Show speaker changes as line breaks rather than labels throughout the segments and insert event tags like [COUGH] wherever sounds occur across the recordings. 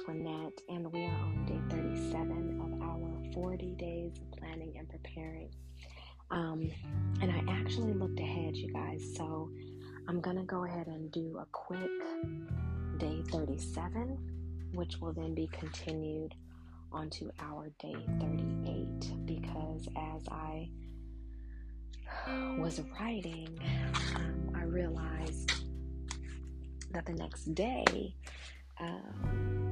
Antoinette, and we are on day 37 of our 40 days of planning and preparing. Um, and I actually looked ahead, you guys, so I'm to go ahead and do a quick day 37, which will then be continued onto our day 38 because as I was writing, um, I realized that the next day, um,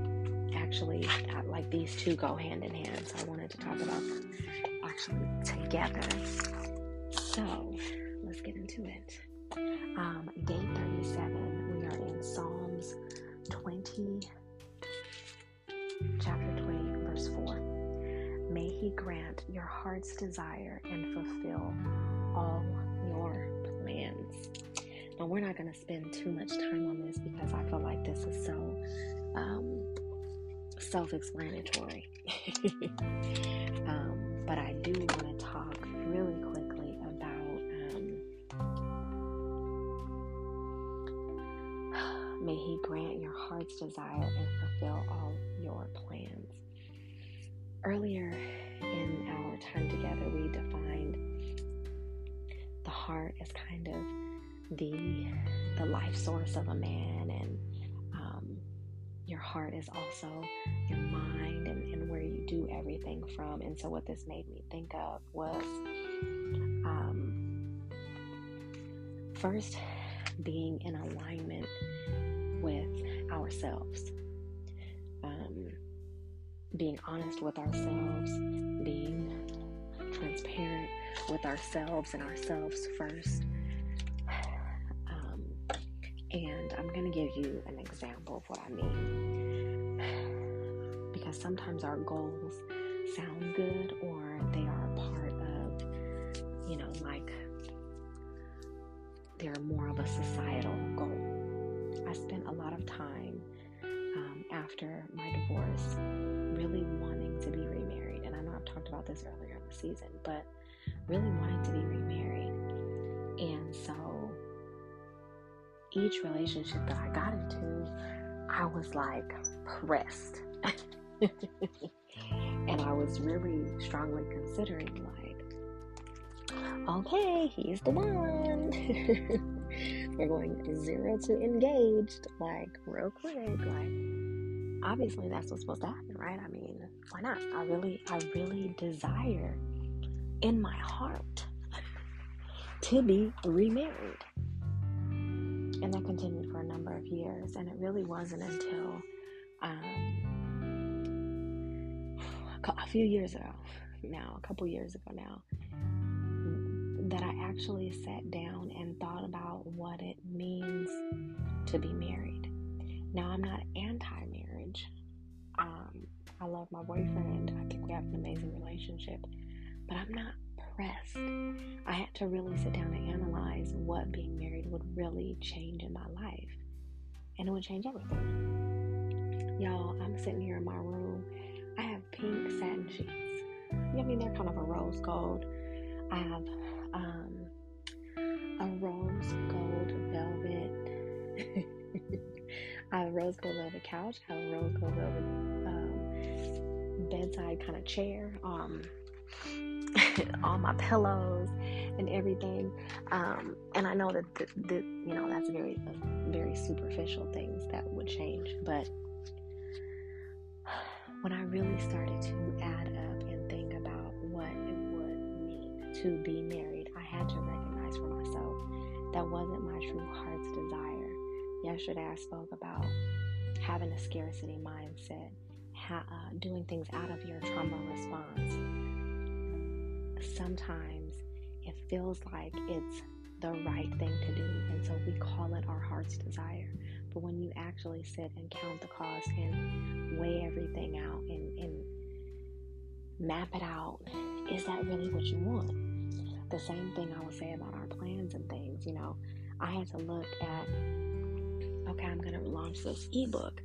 actually, uh, like these two go hand in hand. So I wanted to talk about them actually together. So let's get into it. Um, day 37, we are in Psalms 20, chapter 20, verse 4. May He grant your heart's desire and fulfill all your plans. Now, we're not going to spend too much time on this because I feel like this is so um, self explanatory. [LAUGHS] um, but I do want to talk really quickly about um, [SIGHS] may He grant your heart's desire and fulfill all your plans. Earlier in our time together, we defined the heart as kind of the the life source of a man and your heart is also your mind and, and where you do everything from. And so what this made me think of was um, first being in alignment with ourselves. Um, being honest with ourselves being transparent with ourselves and ourselves first and I'm going to give you an example of what I mean. [SIGHS] Because sometimes our goals sound good or they are a part of, you know, like they're more of a societal goal. I spent a lot of time um, after my divorce really wanting to be remarried. And I know I've talked about this earlier in the season, but really wanting to be remarried. And so each relationship that I got into, I was like pressed. [LAUGHS] and I was really strongly considering, like, okay, he's the one. [LAUGHS] We're going zero to engaged, like, real quick. Like, obviously, that's what's supposed to happen, right? I mean, why not? I really, I really desire in my heart to be remarried. And that continued for a number of years. And it really wasn't until um, a few years ago, now, a couple years ago now, that I actually sat down and thought about what it means to be married. Now, I'm not anti marriage. Um, I love my boyfriend. I think we have an amazing relationship. But I'm not pressed. I had to really sit down and analyze what being married would really change in my life. And it would change everything. Y'all, I'm sitting here in my room. I have pink satin sheets. I mean, they're kind of a rose gold. I have um, a rose gold velvet. [LAUGHS] I have a rose gold velvet couch. I have a rose gold velvet um, bedside kind of chair. Um, [LAUGHS] all my pillows and everything. Um, and I know that the, the, you know that's very very superficial things that would change, but [SIGHS] when I really started to add up and think about what it would mean to be married, I had to recognize for myself that wasn't my true heart's desire. Yesterday, I spoke about having a scarcity mindset, ha- uh, doing things out of your trauma response sometimes it feels like it's the right thing to do. And so we call it our heart's desire. But when you actually sit and count the cost and weigh everything out and, and map it out, is that really what you want? The same thing I would say about our plans and things. You know, I had to look at, okay, I'm going to launch this ebook,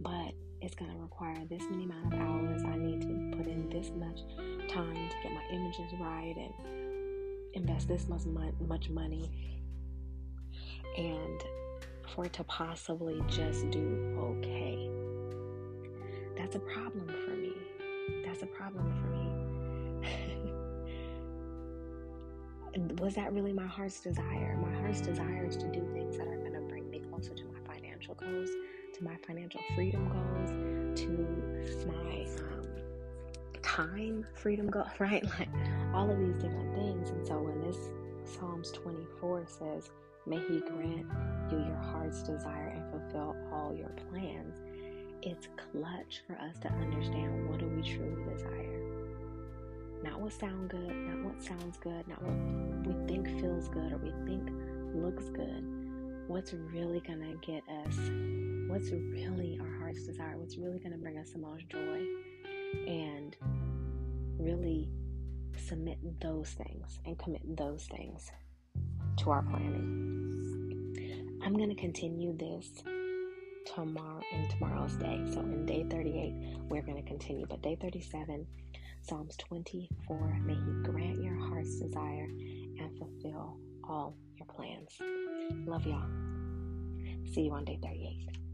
but it's going to require this many amount of hours. I need to put in this much time to get my images right and invest this much money and for it to possibly just do okay that's a problem for me. That's a problem for me. [LAUGHS] Was that really my heart's desire? My heart's desire is to do things that are going to bring me closer to my financial goals, to my financial freedom goals, to time freedom goal, [LAUGHS] right? Like all of these different things. And so when this Psalms 24 says, May He grant you your heart's desire and fulfill all your plans, it's clutch for us to understand what do we truly desire. Not what sounds good, not what sounds good, not what we think feels good or we think looks good. What's really gonna get us? What's really our heart's desire? What's really gonna bring us the most joy? And really submit those things and commit those things to our planning. I'm going to continue this tomorrow in tomorrow's day. So in day 38, we're going to continue. But day 37, Psalms 24, may He grant your heart's desire and fulfill all your plans. Love y'all. See you on day 38.